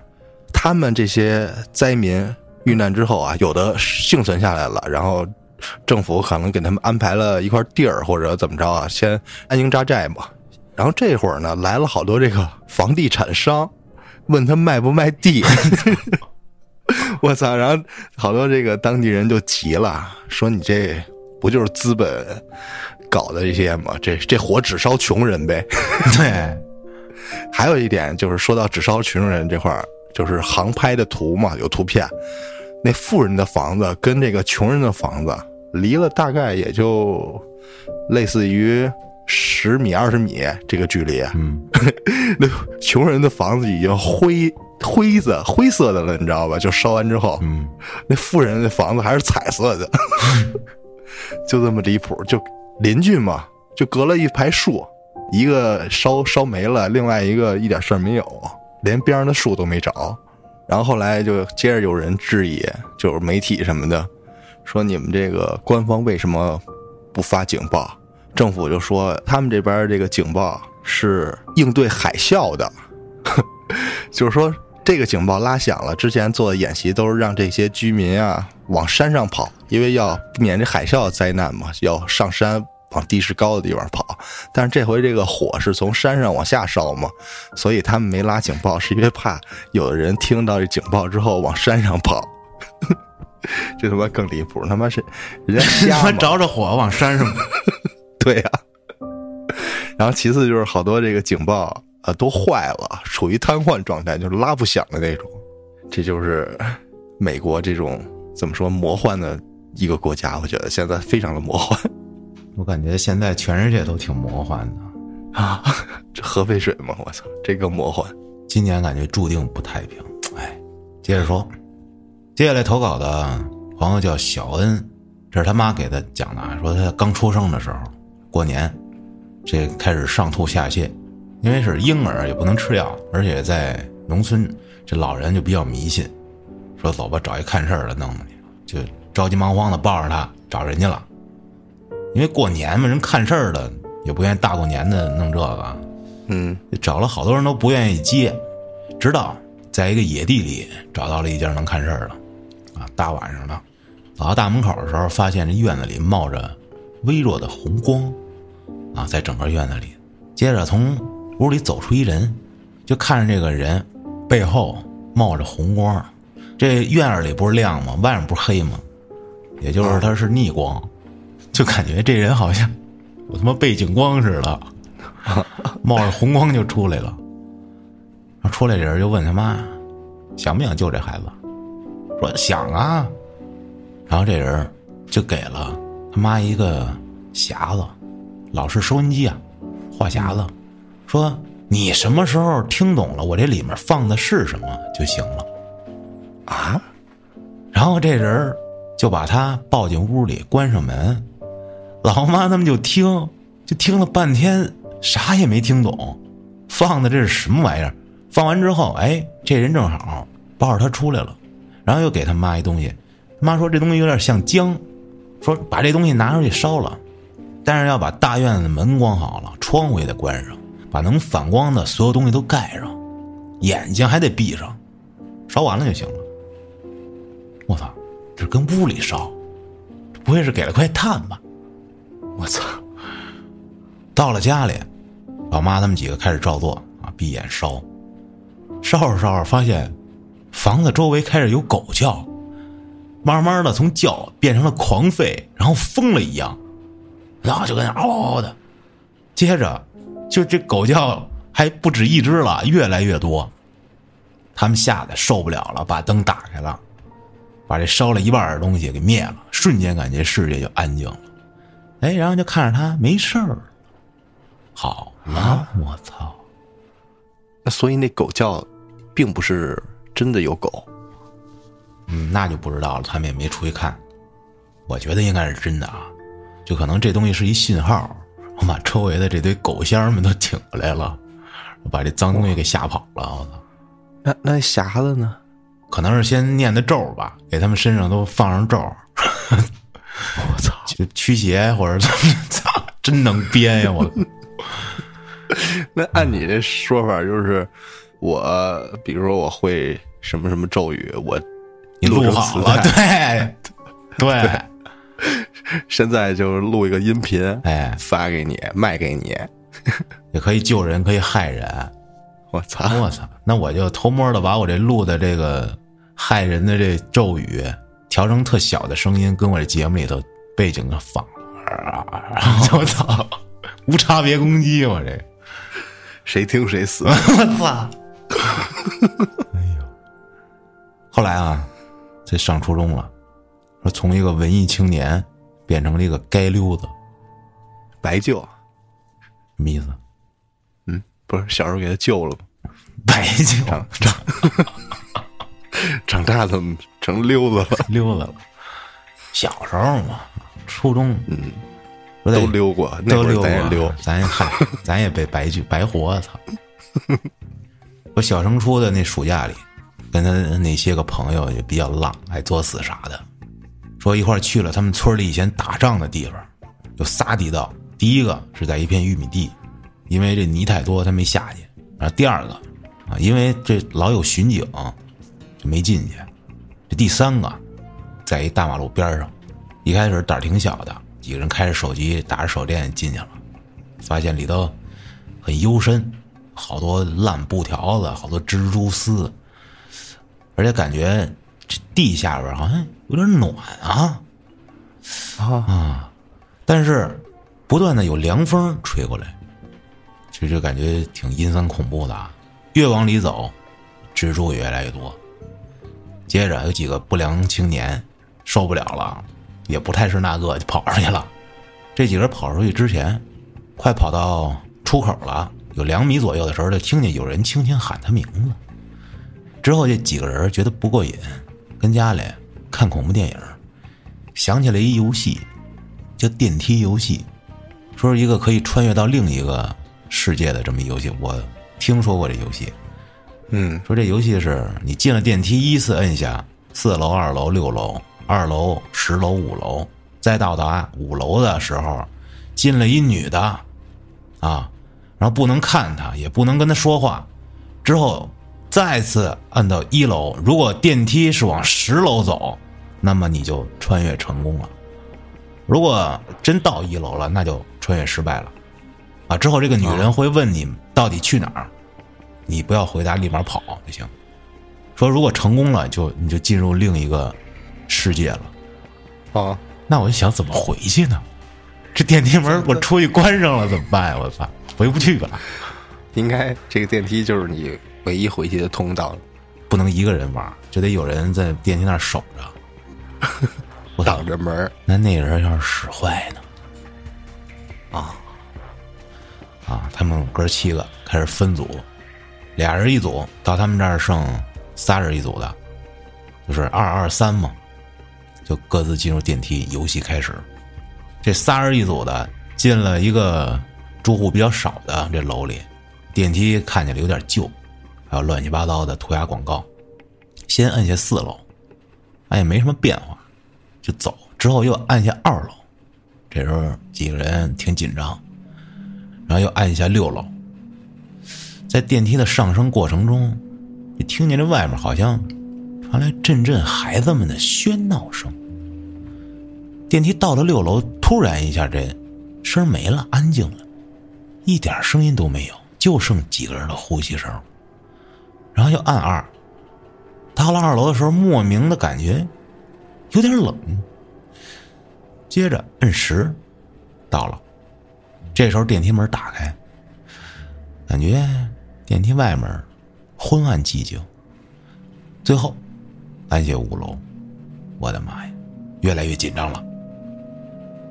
他们这些灾民遇难之后啊，有的幸存下来了，然后政府可能给他们安排了一块地儿或者怎么着啊，先安营扎寨嘛。然后这会儿呢，来了好多这个房地产商，问他卖不卖地。我操！然后好多这个当地人就急了，说你这不就是资本搞的这些吗？这这火只烧穷人呗。对，还有一点就是说到只烧穷人这块儿，就是航拍的图嘛，有图片，那富人的房子跟这个穷人的房子离了大概也就类似于十米二十米这个距离。嗯，那穷人的房子已经灰灰色灰色的了，你知道吧？就烧完之后，嗯，那富人的房子还是彩色的，就这么离谱。就邻居嘛，就隔了一排树，一个烧烧没了，另外一个一点事儿没有，连边上的树都没着。然后后来就接着有人质疑，就是媒体什么的，说你们这个官方为什么不发警报？政府就说他们这边这个警报是应对海啸的，就是说这个警报拉响了，之前做的演习都是让这些居民啊往山上跑，因为要避免这海啸灾难嘛，要上山往地势高的地方跑。但是这回这个火是从山上往下烧嘛，所以他们没拉警报，是因为怕有的人听到这警报之后往山上跑。这他妈更离谱，他妈是 人家他妈瞎？着着火往山上，对呀、然后其次就是好多这个警报啊都坏了，处于瘫痪状态，就是拉不响的那种。这就是美国这种怎么说魔幻的一个国家，我觉得现在非常的魔幻我感觉现在全世界都挺魔幻的。啊！这核废水吗，我操，这更魔幻。今年感觉注定不太平。哎，接着说，接下来投稿的朋友叫小恩，这是他妈给他讲的啊，说他刚出生的时候，过年这开始上吐下泻，因为是婴儿也不能吃药，而且在农村这老人就比较迷信，说走吧，找一看事儿的弄弄去，就着急忙慌的抱着他找人家了，因为过年嘛，人看事儿的也不愿意大过年的弄这个，嗯，找了好多人都不愿意接，直到在一个野地里找到了一家能看事儿的，啊，大晚上的，走到大门口的时候，发现这院子里冒着微弱的红光，啊，在整个院子里。接着从屋里走出一人，就看着这个人背后冒着红光，这院子里不是亮吗？外面不是黑吗？也就是它是逆光，就感觉这人好像我他妈背景光似的。冒着红光就出来了。出来这人就问他妈，想不想救这孩子？说想啊。然后这人就给了他妈一个匣子，老式收音机啊，话匣子，说你什么时候听懂了我这里面放的是什么就行了。啊，然后这人就把他抱进屋里，关上门。老妈他们就听，就听了半天，啥也没听懂，放的这是什么玩意儿？放完之后，哎，这人正好抱着他出来了，然后又给他妈一东西，妈说这东西有点像姜，说把这东西拿出去烧了，但是要把大院子的门关好了，窗户也得关上，把能反光的所有东西都盖上，眼睛还得闭上，烧完了就行了。我操，这跟屋里烧，不会是给了块炭吧？我操！到了家里，老妈他们几个开始照做啊，闭眼烧，烧着烧着发现房子周围开始有狗叫，慢慢的从叫变成了狂吠，然后疯了一样，然后就跟那嗷嗷的，接着就这狗叫还不止一只了，越来越多，他们吓得受不了了，把灯打开了，把这烧了一半的东西给灭了，瞬间感觉世界就安静了。哎，然后就看着他没事儿，好了，我操！那所以那狗叫，并不是真的有狗。嗯，那就不知道了，他们也没出去看。我觉得应该是真的啊，就可能这东西是一信号，我把周围的这堆狗仙儿们都请过来了，我把这脏东西给吓跑了。我操！那那匣子呢？可能是先念的咒吧，给他们身上都放上咒。我操！就驱邪或者怎么？操，真能编呀！我。那按你这说法，就是我，比如说我会什么什么咒语，我你录好了，磁对对，现在就录一个音频，哎，发给你，卖给你。也可以救人，可以害人。我操！我操！那我就偷摸的把我这录的这个害人的这咒语调成特小的声音，跟我这节目里头背景的放。我操！无差别攻击，我这。谁听谁死。我操！哎呦！后来啊，这上初中了，说从一个文艺青年变成了一个街溜子，白救，什么意思？嗯，不是小时候给他救了吗？白救长长 长大怎么成溜子了？溜子了。小时候嘛，初中嗯，都溜过，都溜过咱也溜。咱也嗨，咱也被白去白活，操！我小升初的那暑假里，跟他那些个朋友也比较浪，爱作死啥的，说一块儿去了他们村里以前打仗的地方，有仨地道。第一个是在一片玉米地，因为这泥太多，他没下去。然后第二个啊，因为这老有巡警，就没进去。这第三个，在一大马路边上，一开始胆儿挺小的，几个人开着手机打着手电进去了，发现里头很幽深，好多烂布条子，好多蜘蛛丝，而且感觉这地下边好像有点暖啊啊但是不断的有凉风吹过来，这就感觉挺阴森恐怖的啊。越往里走，蜘蛛也越来越多。接着有几个不良青年受不了了，也不太是那个，就跑出去了。这几个人跑出去之前，快跑到出口了，有两米左右的时候，就听见有人轻轻喊他名字。之后这几个人觉得不过瘾，跟家里看恐怖电影，想起来一游戏，叫电梯游戏，说是一个可以穿越到另一个世界的这么一游戏。我听说过这游戏，嗯说这游戏是你进了电梯，依次摁下四楼、二楼、六楼、二楼、十楼、五楼，再到达五楼的时候，进了一女的，啊，然后不能看她，也不能跟她说话，之后再次按到一楼，如果电梯是往十楼走，那么你就穿越成功了。如果真到一楼了，那就穿越失败了。啊，之后这个女人会问你到底去哪儿，你不要回答，立马跑就行。说如果成功了，就你就进入另一个世界了。啊，那我就想怎么回去呢？这电梯门我出去关上了怎么办呀？我操，回不去了，应该这个电梯就是你唯一回去的通道，不能一个人玩，就得有人在电梯那儿守着。我挡，着门那那人要是使坏呢？啊。啊，他们哥七个开始分组，俩人一组，到他们这儿剩仨人一组的，就是二二三嘛，就各自进入电梯，游戏开始。这仨人一组的进了一个住户比较少的这楼里，电梯看起来有点旧，还有乱七八糟的涂鸦广告。先按下四楼，哎，没什么变化，就走。之后又按下二楼，这时候几个人挺紧张，然后又按下六楼。在电梯的上升过程中，就听见这外面好像传来阵阵孩子们的喧闹声。电梯到了六楼，突然一下这声没了，安静了，一点声音都没有，就剩几个人的呼吸声。然后就按二，到了二楼的时候，莫名的感觉有点冷。接着摁十，到了。这时候电梯门打开，感觉电梯外面昏暗寂静。最后按下五楼，我的妈呀，越来越紧张了。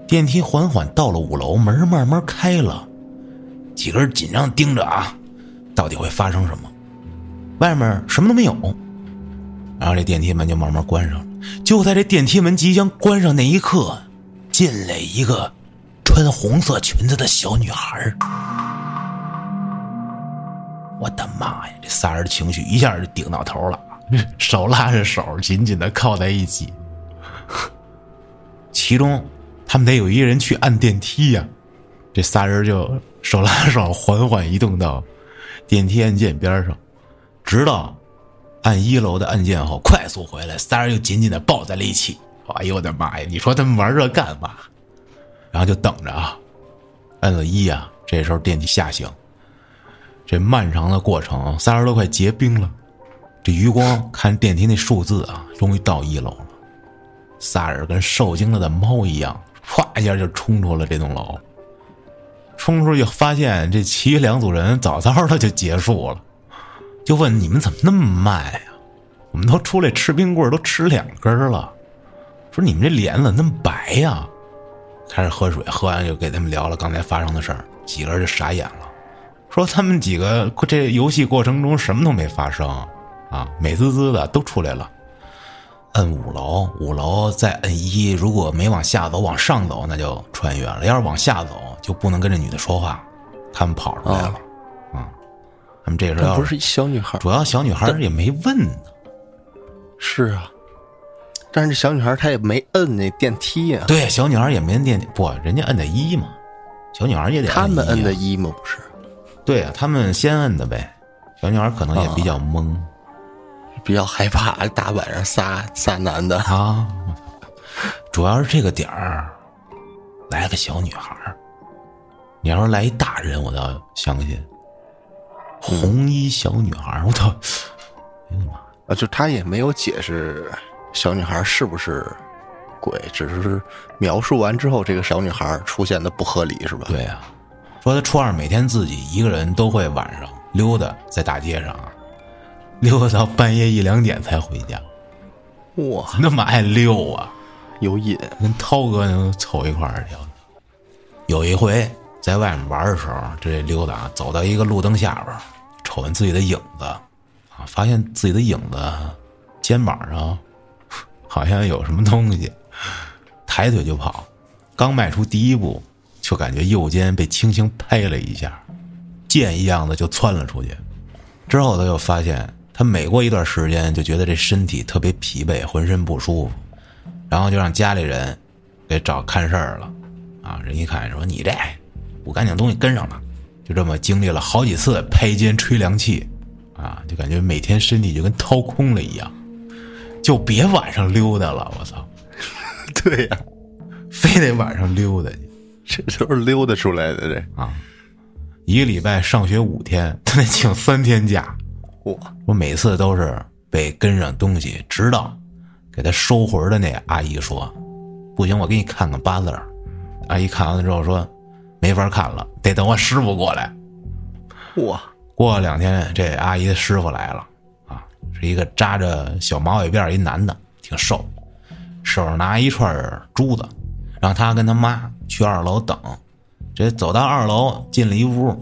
电梯缓缓到了五楼，门慢慢开了，几个人紧张盯着啊，到底会发生什么？外面什么都没有，然后这电梯门就慢慢关上了。就在这电梯门即将关上那一刻，进来一个穿红色裙子的小女孩。我的妈呀！这仨人的情绪一下就顶到头了，手拉着手，紧紧的靠在一起。其中，他们得有一人去按电梯呀。这仨人就手拉手，缓缓移动到电梯按键边上，直到按一楼的按键后，快速回来，仨人又紧紧的抱在了一起。哎呦我的妈呀！你说他们玩这干嘛？然后就等着啊，摁了一呀，这时候电梯下行。这漫长的过程，仨人都快结冰了。这余光看电梯那数字啊，终于到一楼了。仨人跟受惊了的猫一样，唰一下就冲出了这栋楼。冲出去发现这其余两组人早早的就结束了，就问你们怎么那么慢呀？我们都出来吃冰棍都吃两根了。说你们这脸怎么那么白呀？开始喝水，喝完就给他们聊了刚才发生的事儿，几个人就傻眼了。说他们几个这游戏过程中什么都没发生，啊，美滋滋的都出来了。摁五楼，五楼再摁一，如果没往下走，往上走那就穿越了；要是往下走，就不能跟这女的说话。他们跑出来了，啊，他们这个时候不是小女孩，主要小女孩也没问呢。是啊，但是这小女孩她也没摁那电梯呀。对，小女孩也没摁电梯，不，人家摁的一嘛，小女孩也得他们摁的一一吗？不是。对啊，他们先摁的呗。小女孩可能也比较懵，比较害怕，大晚上仨仨男的啊。主要是这个点儿来个小女孩你要说来一大人，我倒相信。红衣小女孩我操！哎呀妈！啊，就他也没有解释小女孩是不是鬼，只是描述完之后，这个小女孩出现的不合理，是吧？对呀。说他初二每天自己一个人都会晚上溜达在大街上啊，溜达到半夜一两点才回家。哇，那么爱溜啊，有瘾，跟涛哥能凑一块儿去。有一回在外面玩的时候，这溜达走到一个路灯下边，瞅见自己的影子啊，发现自己的影子肩膀上好像有什么东西，抬腿就跑，刚迈出第一步。就感觉右肩被轻轻拍了一下，箭一样的就窜了出去。之后他又发现，他每过一段时间就觉得这身体特别疲惫，浑身不舒服，然后就让家里人给找看事儿了。啊，人一看说：“你这不干净东西跟上了。”就这么经历了好几次拍肩吹凉气，啊，就感觉每天身体就跟掏空了一样，就别晚上溜达了。我操，对呀，非得晚上溜达去。这都是溜达出来的，这啊，一个礼拜上学五天，他得请三天假。哇！我每次都是被跟上东西，直到给他收魂的那阿姨说：“不行，我给你看看八字。”阿姨看完了之后说：“没法看了，得等我师傅过来。”哇！过了两天，这阿姨的师傅来了，啊，是一个扎着小马尾辫一男的，挺瘦，手上拿一串珠子。让他跟他妈去二楼等，这走到二楼，进了一屋，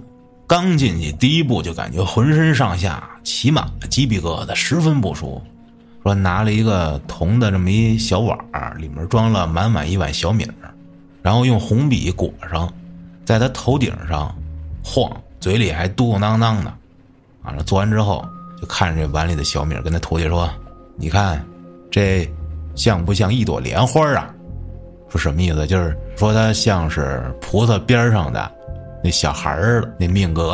刚进去第一步就感觉浑身上下起满了鸡皮疙瘩，十分不舒服。说拿了一个铜的这么一小碗儿，里面装了满满一碗小米儿，然后用红笔裹上，在他头顶上晃，嘴里还嘟嘟囔囔的。完了做完之后，就看着这碗里的小米儿，跟他徒弟说：“你看，这像不像一朵莲花啊？”说什么意思？就是说他像是菩萨边上的那小孩儿那命格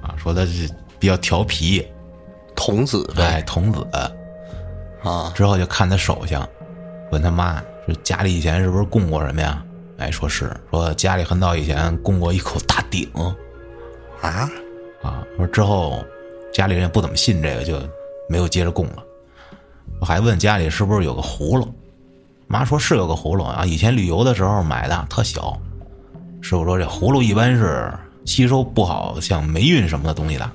啊，说他是比较调皮，童子呗哎，童子。啊，之后就看他手相，问他妈说家里以前是不是供过什么呀？哎，说是，说家里很早以前供过一口大鼎啊，啊。说之后家里人也不怎么信这个，就没有接着供了。我还问家里是不是有个葫芦，妈说是有个葫芦啊，以前旅游的时候买的，特小。师傅说这葫芦一般是吸收不好像霉运什么的东西的，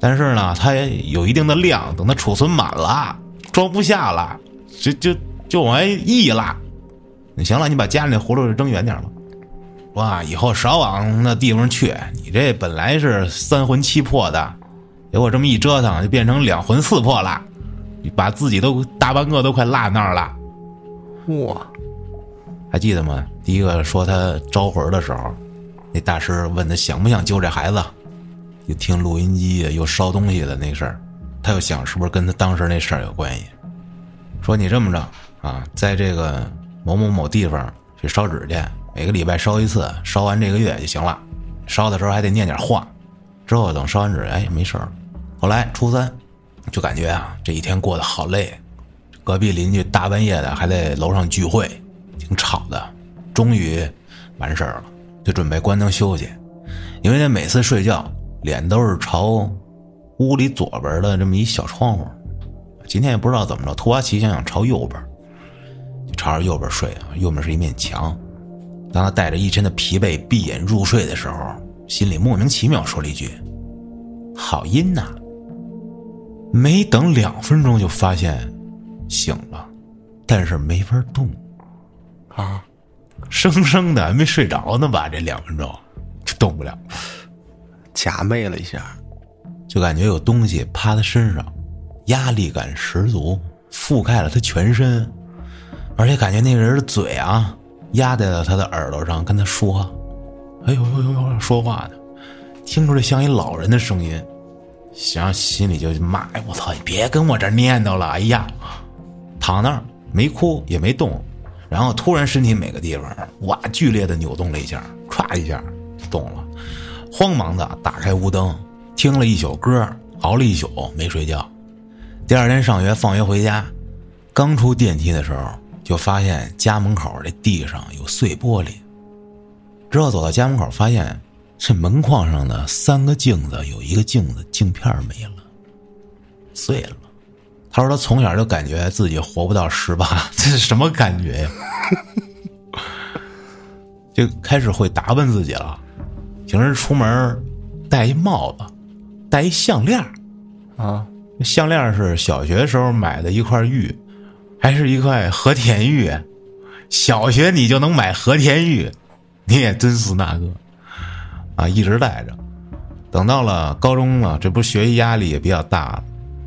但是呢，它有一定的量，等它储存满了。装不下了，就就就往外溢了。行了，你把家里那葫芦扔远点吧。哇，以后少往那地方去。你这本来是三魂七魄的，结果这么一折腾，就变成两魂四魄了。把自己都大半个都快落那儿了。哇，还记得吗？第一个说他招魂的时候，那大师问他想不想救这孩子，听录音机又烧东西的那事儿。他又想，是不是跟他当时那事儿有关系？说你这么着啊，在这个某某某地方去烧纸去，每个礼拜烧一次，烧完这个月就行了。烧的时候还得念点话，之后等烧完纸，哎，没事了。后来初三，就感觉啊，这一天过得好累。隔壁邻居大半夜的还在楼上聚会，挺吵的。终于完事儿了，就准备关灯休息，因为他每次睡觉脸都是朝。屋里左边的这么一小窗户，今天也不知道怎么着，突发奇想想朝右边，就朝着右边睡啊。右边是一面墙。当他带着一身的疲惫闭眼入睡的时候，心里莫名其妙说了一句：“好阴呐。”没等两分钟就发现醒了，但是没法动啊，生生的还没睡着呢吧？这两分钟就动不了，假寐了一下。就感觉有东西趴他身上，压力感十足，覆盖了他全身，而且感觉那个人的嘴啊压在了他的耳朵上，跟他说：“哎呦呦呦呦，说话呢，听出来像一老人的声音，想心里就骂：哎我操，你别跟我这念叨了！哎呀，躺那儿没哭也没动，然后突然身体每个地方哇剧烈的扭动了一下，歘一下动了，慌忙的打开屋灯。”听了一宿歌，熬了一宿没睡觉。第二天上学，放学回家，刚出电梯的时候，就发现家门口这地上有碎玻璃。之后走到家门口，发现这门框上的三个镜子，有一个镜子镜片没了，碎了。他说他从小就感觉自己活不到十八，这是什么感觉呀？就开始会打扮自己了，平时出门戴一帽子。戴一项链啊，项链是小学时候买的一块玉，还是一块和田玉。小学你就能买和田玉，你也真是那个啊！一直戴着，等到了高中了，这不学习压力也比较大，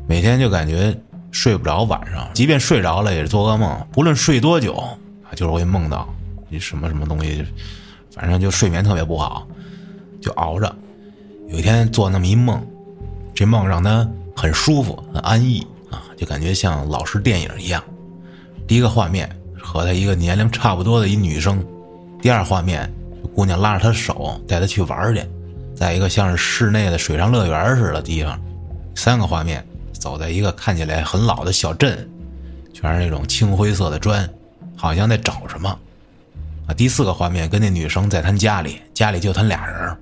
每天就感觉睡不着，晚上即便睡着了也是做噩梦，不论睡多久啊，就是会梦到你什么什么东西，反正就睡眠特别不好，就熬着。有一天做那么一梦。这梦让他很舒服、很安逸啊，就感觉像老式电影一样。第一个画面和他一个年龄差不多的一女生，第二画面姑娘拉着他的手带他去玩去，在一个像是室内的水上乐园似的地方。三个画面走在一个看起来很老的小镇，全是那种青灰色的砖，好像在找什么啊。第四个画面跟那女生在他家里，家里就他俩人，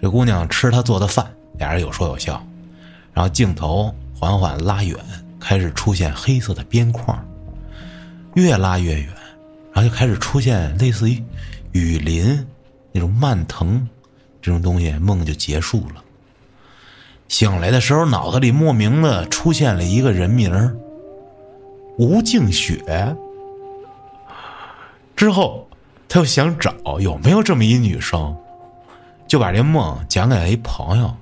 这姑娘吃他做的饭。俩人有说有笑，然后镜头缓缓拉远，开始出现黑色的边框，越拉越远，然后就开始出现类似于雨林那种蔓藤这种东西，梦就结束了。醒来的时候，脑子里莫名的出现了一个人名吴静雪。之后他又想找有没有这么一女生，就把这梦讲给了一朋友。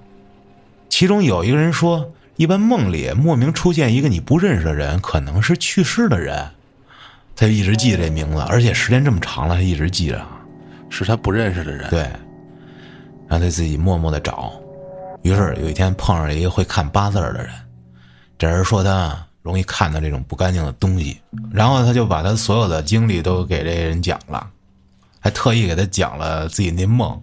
其中有一个人说，一般梦里莫名出现一个你不认识的人，可能是去世的人。他就一直记这名字，而且时间这么长了，他一直记着。是他不认识的人。对，然后他自己默默的找。于是有一天碰上一个会看八字的人，这人说他容易看到这种不干净的东西，然后他就把他所有的经历都给这人讲了，还特意给他讲了自己那梦，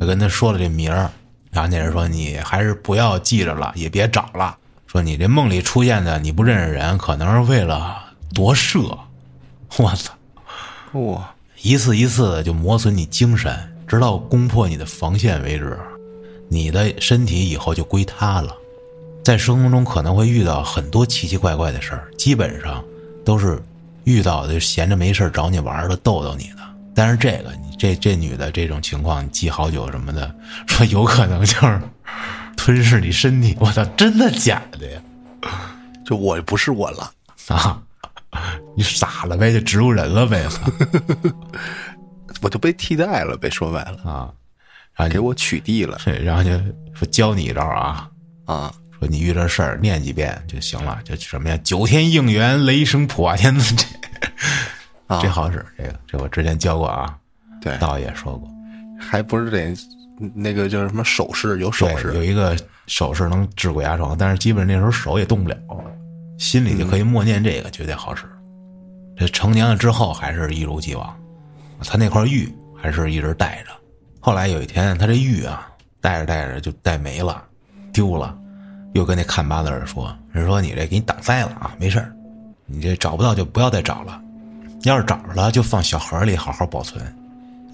就跟他说了这名儿。然后那人说：“你还是不要记着了，也别找了。说你这梦里出现的你不认识人，可能是为了夺舍。”我操！哇，一次一次的就磨损你精神，直到攻破你的防线为止。你的身体以后就归他了。在生活中可能会遇到很多奇奇怪怪的事儿，基本上都是遇到的闲着没事找你玩的，逗逗你的。但是这个，你这这女的这种情况，记好久什么的，说有可能就是吞噬你身体。我操，真的假的呀？就我不是我了啊！你傻了呗？就植物人了呗？我就被替代了呗？说白了啊，然后给我取缔了。然后就说教你一招啊啊！说你遇这事儿念几遍就行了，就什么呀？九天应元，雷声普化天子，这这好使。这个这我之前教过啊，对，道爷说过，还不是得那个叫什么手势？有手势，有一个手势能治鬼压床，但是基本那时候手也动不了。心里就可以默念这个，绝对好使。这成年了之后还是一如既往，他那块玉还是一直带着。后来有一天，他这玉啊带着带着就带没了，丢了。又跟那看八字的说：“人说你这给你挡灾了啊，没事儿，你这找不到就不要再找了。要是找着了，就放小盒里好好保存。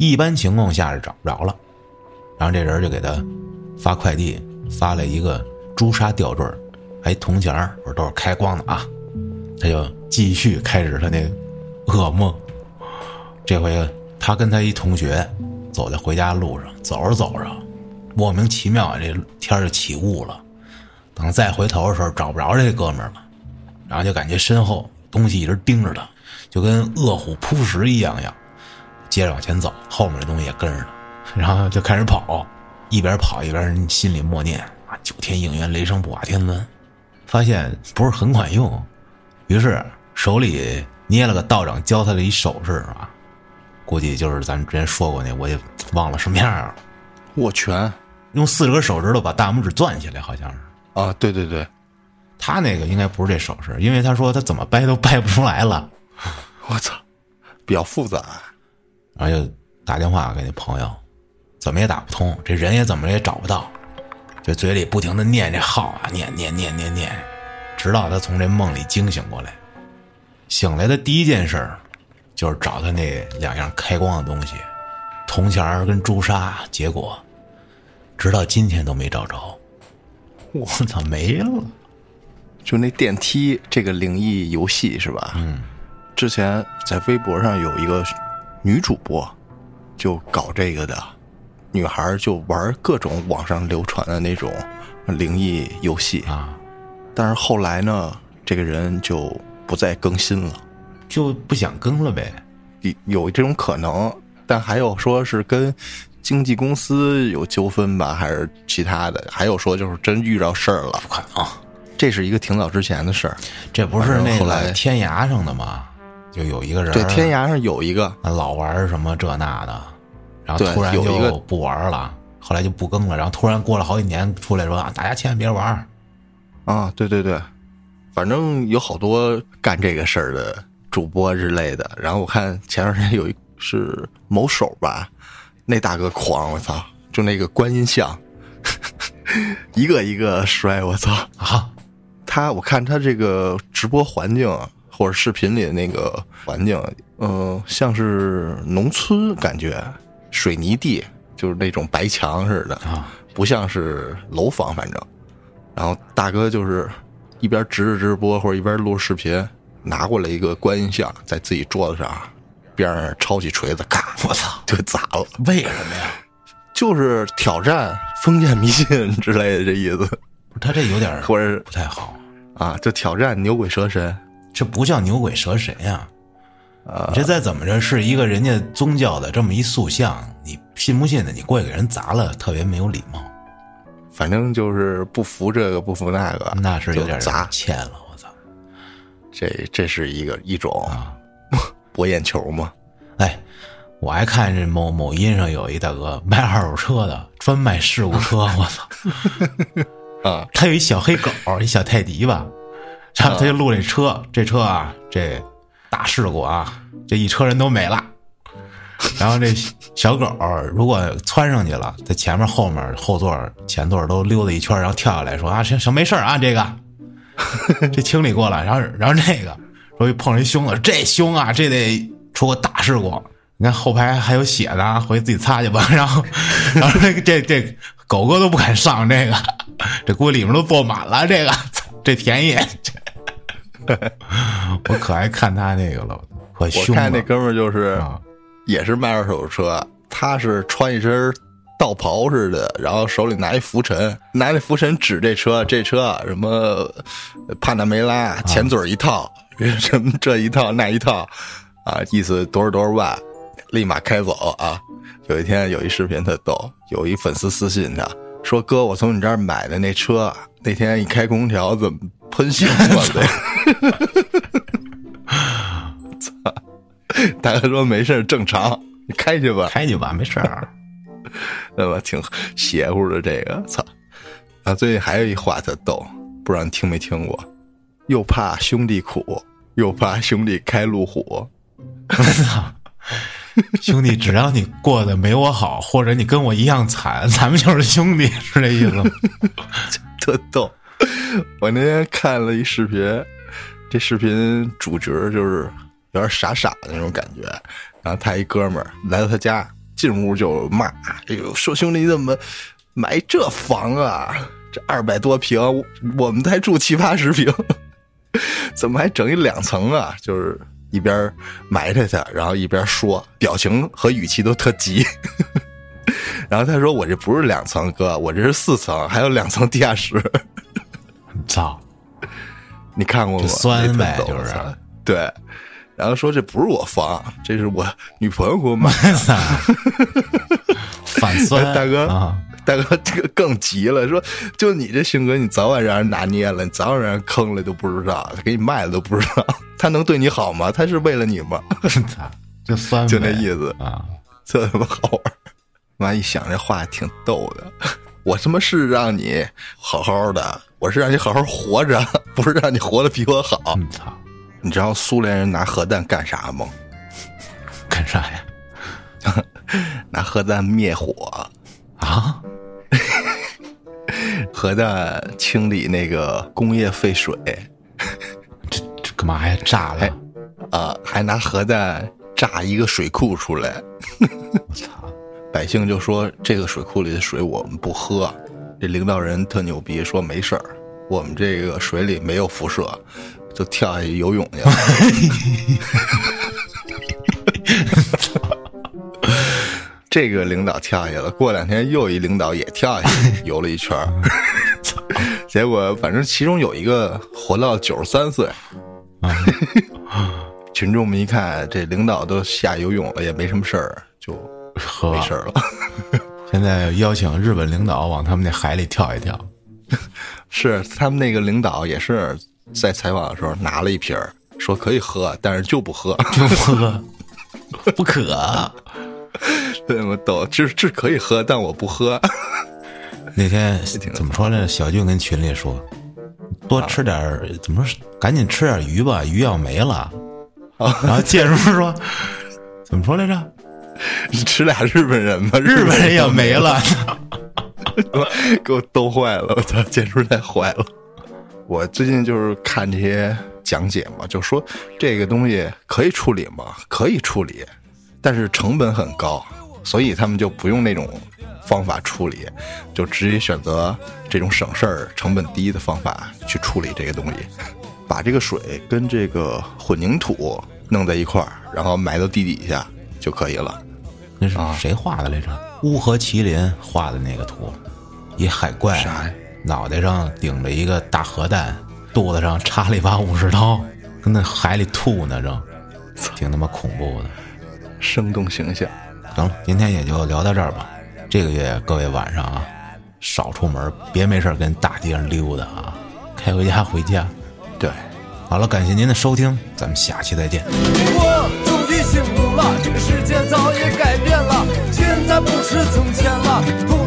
一般情况下是找不着了。”然后这人就给他发快递，发了一个朱砂吊坠还铜钱儿，都是开光的啊！他就继续开始他那噩梦。这回他跟他一同学走在回家路上，走着走着，莫名其妙这天就起雾了。等再回头的时候，找不着这哥们儿了，然后就感觉身后东西一直盯着他，就跟饿虎扑食一样样。接着往前走，后面的东西也跟着他，然后就开始跑，一边跑一边心里默念啊：“九天应元，雷声不瓦天尊。”发现不是很管用，于是手里捏了个道长教他的一手势啊，估计就是咱们之前说过那，我也忘了什么样了。握拳，用四十根手指头把大拇指攥起来，好像是啊，对对对，他那个应该不是这手势，因为他说他怎么掰都掰不出来了。我操，比较复杂，然后就打电话给那朋友，怎么也打不通，这人也怎么也找不到。就嘴里不停的念这号啊，念念念念念，直到他从这梦里惊醒过来。醒来的第一件事儿，就是找他那两样开光的东西，铜钱儿跟朱砂。结果，直到今天都没找着。我操，没了！就那电梯这个灵异游戏是吧？嗯。之前在微博上有一个女主播，就搞这个的。女孩就玩各种网上流传的那种灵异游戏啊，但是后来呢，这个人就不再更新了，就不想更了呗。有有这种可能，但还有说是跟经纪公司有纠纷吧，还是其他的？还有说就是真遇到事儿了，不可能。这是一个挺早之前的事儿，这不是那个天涯上的吗？就有一个人，对，天涯上有一个老玩什么这那的。然后突然就不玩了，后来就不更了。然后突然过了好几年，出来说啊，大家千万别玩啊！对对对，反正有好多干这个事儿的主播之类的。然后我看前段时间有一是某手吧，那大哥狂，我操！就那个观音像，一个一个摔，我操啊！他我看他这个直播环境或者视频里的那个环境，嗯，像是农村感觉。水泥地就是那种白墙似的啊，不像是楼房，反正。然后大哥就是一边直着直播或者一边录视频，拿过来一个观音像，在自己桌子上边上抄起锤子，咔，我操，就砸了。为什么呀？就是挑战封建迷信之类的这意思。他这有点或者不太好啊，就挑战牛鬼蛇神。这不叫牛鬼蛇神呀，你这再怎么着是一个人家宗教的这么一塑像，你信不信的？你过去给人砸了，特别没有礼貌。反正就是不服这个不服那个，那是有点砸欠了。我操，这这是一个一种 博眼球嘛？哎，我还看这某某音上有一大哥卖二手车的，专卖事故车。我操，啊，他有一小黑狗，一小泰迪吧，然后他就录这车，这车啊，这大事故啊，这一车人都没了。然后这小狗如果窜上去了，在前面、后面、后座、前座都溜达一圈，然后跳下来说啊，行行，没事啊，这个 这清理过了。然后，然后这个说一碰上一凶了，这凶啊，这得出个大事故。你看后排还有血呢，回去自己擦去吧。然后，然后这这这狗哥都不敢上这个，这锅里面都坐满了。这个这便宜，我可爱看他那个了，可凶。我看那哥们儿就是。也是卖二手车，他是穿一身道袍似的，然后手里拿一拂尘，拿那拂尘指这车，这车什么帕纳梅拉，前嘴一套，什么这一套那一套，啊，意思多少多少万，立马开走啊！有一天有一视频特逗，有一粉丝私信他说：“哥，我从你这儿买的那车，那天一开空调怎么喷血了？”操！大哥说没事正常，你开去吧，开去吧，没事儿，对吧？挺邪乎的这个，操！啊，最近还有一话特逗，不知道你听没听过？又怕兄弟苦，又怕兄弟开路虎。兄弟，只要你过得没我好，或者你跟我一样惨，咱们就是兄弟，是这意思吗？特逗！我那天看了一视频，这视频主角就是。有点傻傻的那种感觉，然后他一哥们儿来到他家，进屋就骂：“哎呦，说兄弟你怎么买这房啊？这二百多平，我们才住七八十平，怎么还整一两层啊？”就是一边埋汰他，然后一边说，表情和语气都特急。然后他说：“我这不是两层，哥，我这是四层，还有两层地下室。”操！你看过吗？酸呗，就是对。然后说这不是我房，这是我女朋友给我买的。反酸 大哥，大哥这个更急了，说就你这性格，你早晚让人拿捏了，你早晚让人坑了都不知道，给你卖了都不知道，他能对你好吗？他是为了你吗？就酸，就那意思啊，这他妈好玩。妈一想这话挺逗的，我他妈是让你好好的，我是让你好好活着，不是让你活得比我好。操！你知道苏联人拿核弹干啥吗？干啥呀？拿核弹灭火啊！核弹清理那个工业废水，这这干嘛呀？炸了啊！还拿核弹炸一个水库出来。我操！百姓就说这个水库里的水我们不喝。这领导人特牛逼，说没事儿，我们这个水里没有辐射。就跳下去游泳去了。这个领导跳下去了，过两天又一领导也跳下去游了一圈 结果反正其中有一个活到九十三岁。群众们一看，这领导都下游泳了，也没什么事儿，就没事了。现在邀请日本领导往他们那海里跳一跳。是他们那个领导也是。在采访的时候拿了一瓶说可以喝，但是就不喝，就不喝，不渴。对我懂，这这可以喝，但我不喝。那天怎么说呢？小俊跟群里说，多吃点怎么说？赶紧吃点鱼吧，鱼要没了。然后建叔说，怎么说来着？你 吃俩日本人吧，日本人也没了，给我逗坏了！我操，建叔太坏了。我最近就是看这些讲解嘛，就说这个东西可以处理吗？可以处理，但是成本很高，所以他们就不用那种方法处理，就直接选择这种省事儿、成本低的方法去处理这个东西，把这个水跟这个混凝土弄在一块儿，然后埋到地底下就可以了。那是谁画的来着？乌合麒麟画的那个图，一海怪。啥呀？脑袋上顶着一个大核弹，肚子上插了一把武士刀，跟那海里吐呢，正挺他妈恐怖的。生动形象。行了，今天也就聊到这儿吧。这个月各位晚上啊，少出门，别没事跟大街上溜达啊，开回家回家。对，好了，感谢您的收听，咱们下期再见。我不是从前了